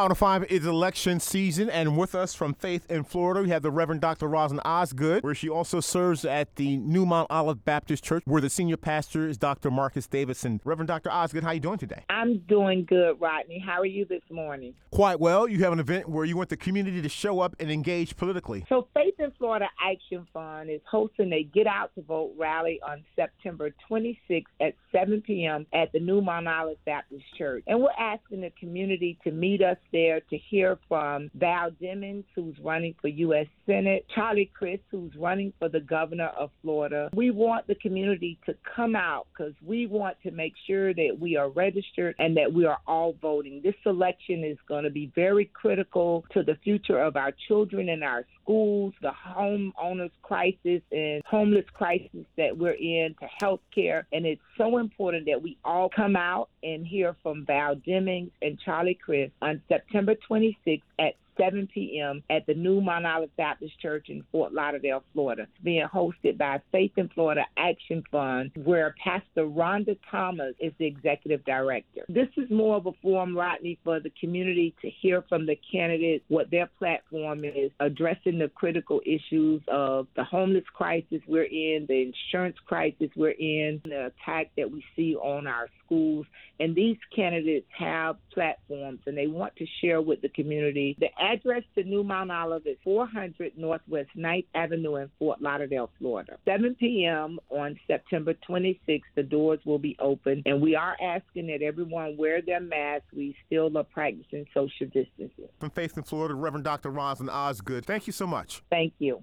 Hot 5 is election season, and with us from Faith in Florida, we have the Reverend Dr. Rosalind Osgood, where she also serves at the New Mount Olive Baptist Church, where the senior pastor is Dr. Marcus Davidson. Reverend Dr. Osgood, how are you doing today? I'm doing good, Rodney. How are you this morning? Quite well. You have an event where you want the community to show up and engage politically. So, Faith in Florida Action Fund is hosting a Get Out to Vote rally on September 26th at 7 p.m. at the New Mount Olive Baptist Church. And we're asking the community to meet us there to hear from Val Demings, who's running for U.S. Senate, Charlie Crist, who's running for the governor of Florida. We want the community to come out because we want to make sure that we are registered and that we are all voting. This election is going to be very critical to the future of our children and our schools, the homeowners crisis and homeless crisis that we're in, to health care. And it's so important that we all come out and hear from Val Demings and Charlie Crist on September 26th at 7 p.m. at the New Mount Olive Baptist Church in Fort Lauderdale, Florida, being hosted by Faith in Florida Action Fund, where Pastor Rhonda Thomas is the executive director. This is more of a forum, Rodney, for the community to hear from the candidates what their platform is, addressing the critical issues of the homeless crisis we're in, the insurance crisis we're in, the attack that we see on our schools. And these candidates have platforms and they want to share with the community. The address to New Mount Olive is 400 Northwest 9th Avenue in Fort Lauderdale, Florida. 7 p.m. on September 26th, the doors will be open. And we are asking that everyone wear their masks. We still are practicing social distancing. From Faith in Florida, Reverend Dr. Rosalind Osgood, thank you so much. Thank you.